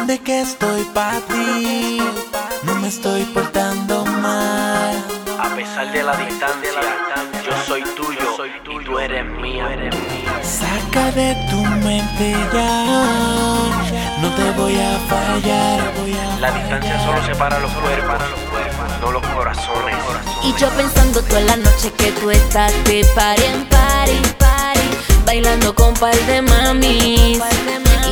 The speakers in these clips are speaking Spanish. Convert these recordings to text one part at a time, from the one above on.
Entiende que estoy para ti, no me estoy portando mal. A pesar de la distancia, yo soy tuyo y tú eres mía. Saca de tu mente ya, no te voy a fallar. La distancia solo separa los cuerpos, no los corazones. Y yo pensando toda la noche que tú estás de party en party, party, bailando con par de mamis.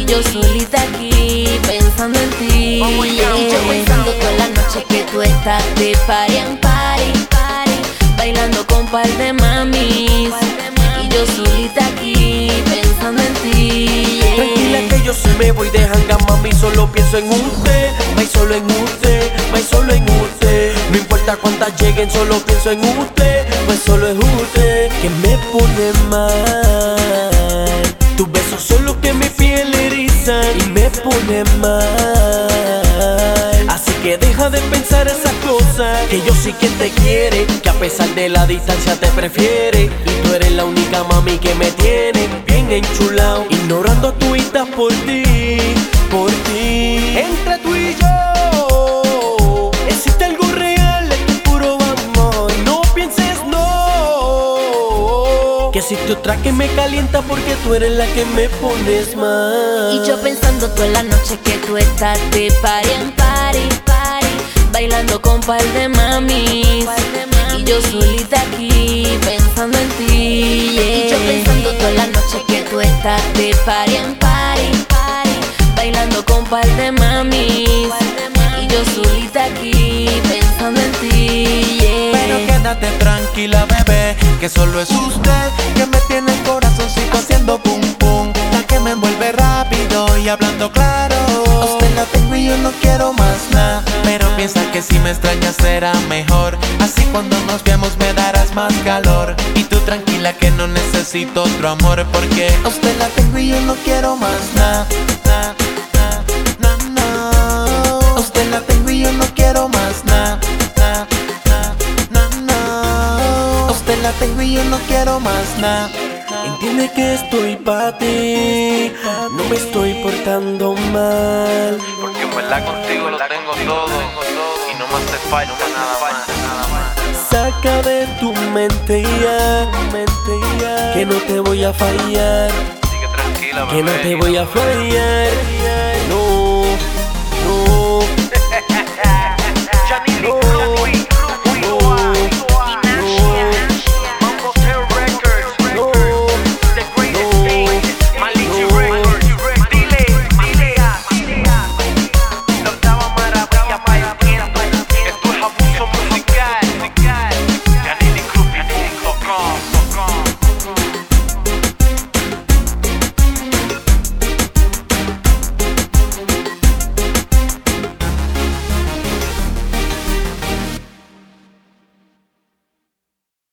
Yo solita aquí pensando en ti. Y yo pensando toda la noche que tú estás de party en party, party, bailando con par de mamis. Y yo solita aquí pensando en ti. Tranquila que yo se me voy de hanga, mami, solo pienso en usted, may solo en usted, may solo en usted. No importa cuántas lleguen, solo pienso en usted, pues solo es usted que me pone mal. Así que deja de pensar esas cosas, que yo sí que te quiere, que a pesar de la distancia te prefiere. Y tú eres la única mami que me tiene bien enchulado, ignorando tuitas por ti, por ti. Existe otra que me calienta porque tú eres la que me pones mal. Y yo pensando toda la noche que tú estás de party en party, party, bailando con par de mamis. Y yo solita aquí pensando en ti. Y yo pensando toda la noche que tú estás de party en party, party, bailando con par de mamis. Y yo solita aquí pensando en ti. yeah. Pero quédate tranquila, bebé, que solo es usted haciendo pum pum. La que me envuelve rápido y hablando claro. A Usted la tengo y yo no quiero más nada. Pero piensa que si me extrañas será mejor. Así cuando nos veamos me darás más calor. Y tú tranquila que no necesito otro amor. Porque a usted la tengo y yo no quiero más nada. Na, na. A usted la tengo y yo no quiero más nada. Tengo y yo no quiero más nada. Entiende que estoy para ti, no me estoy portando mal. Porque en verdad contigo lo tengo todo y no más te falta nada más. Saca de tu mente ya, que no te voy a fallar, que no te voy a fallar.